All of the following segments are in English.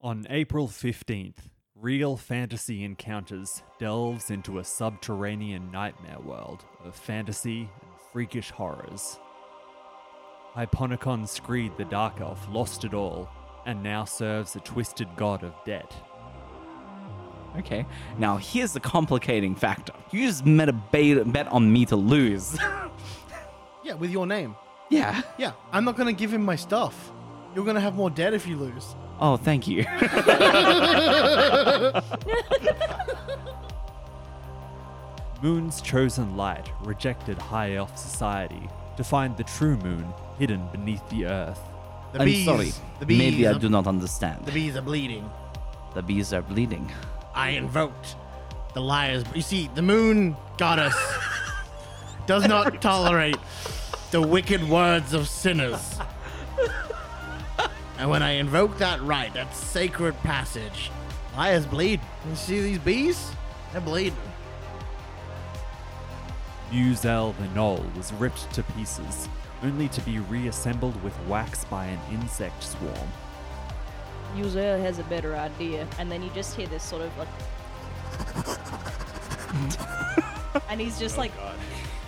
On April 15th, Real Fantasy Encounters delves into a subterranean nightmare world of fantasy and freakish horrors. Hyponicon Screed the Dark Elf lost it all and now serves a twisted god of debt. Okay. Now here's the complicating factor. You just made a bet, bet on me to lose. Yeah, with your name. yeah. Yeah, I'm not gonna give him my stuff. You're gonna have more debt if you lose. Oh, thank you. Moon's chosen light rejected High Elf society to find the true moon hidden beneath the earth. The I'm bees. sorry. The bees. Maybe I are- do not understand. The bees are bleeding. The bees are bleeding. I invoked the liars. You see, the moon goddess does not tolerate the wicked words of sinners. And when I invoke that right, that sacred passage, liars bleed. You see these bees? They're bleeding. Uzel the Gnoll was ripped to pieces, only to be reassembled with wax by an insect swarm. Uzel has a better idea, and then you just hear this sort of like, and he's just oh, like,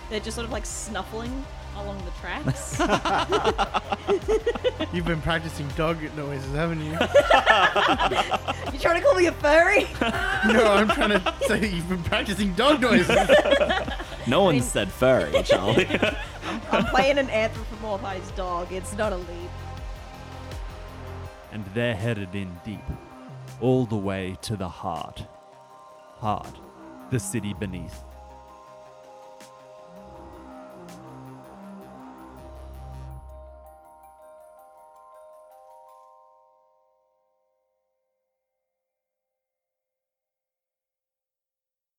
they're just sort of like snuffling along the tracks. You've been practicing dog noises, haven't you? you trying to call me a furry? no, I'm trying to say that you've been practicing dog noises. No one mean- said furry, Charlie. I'm playing an anthropomorphized dog. It's not a leap. and they're headed in deep, all the way to the heart. Heart, the city beneath.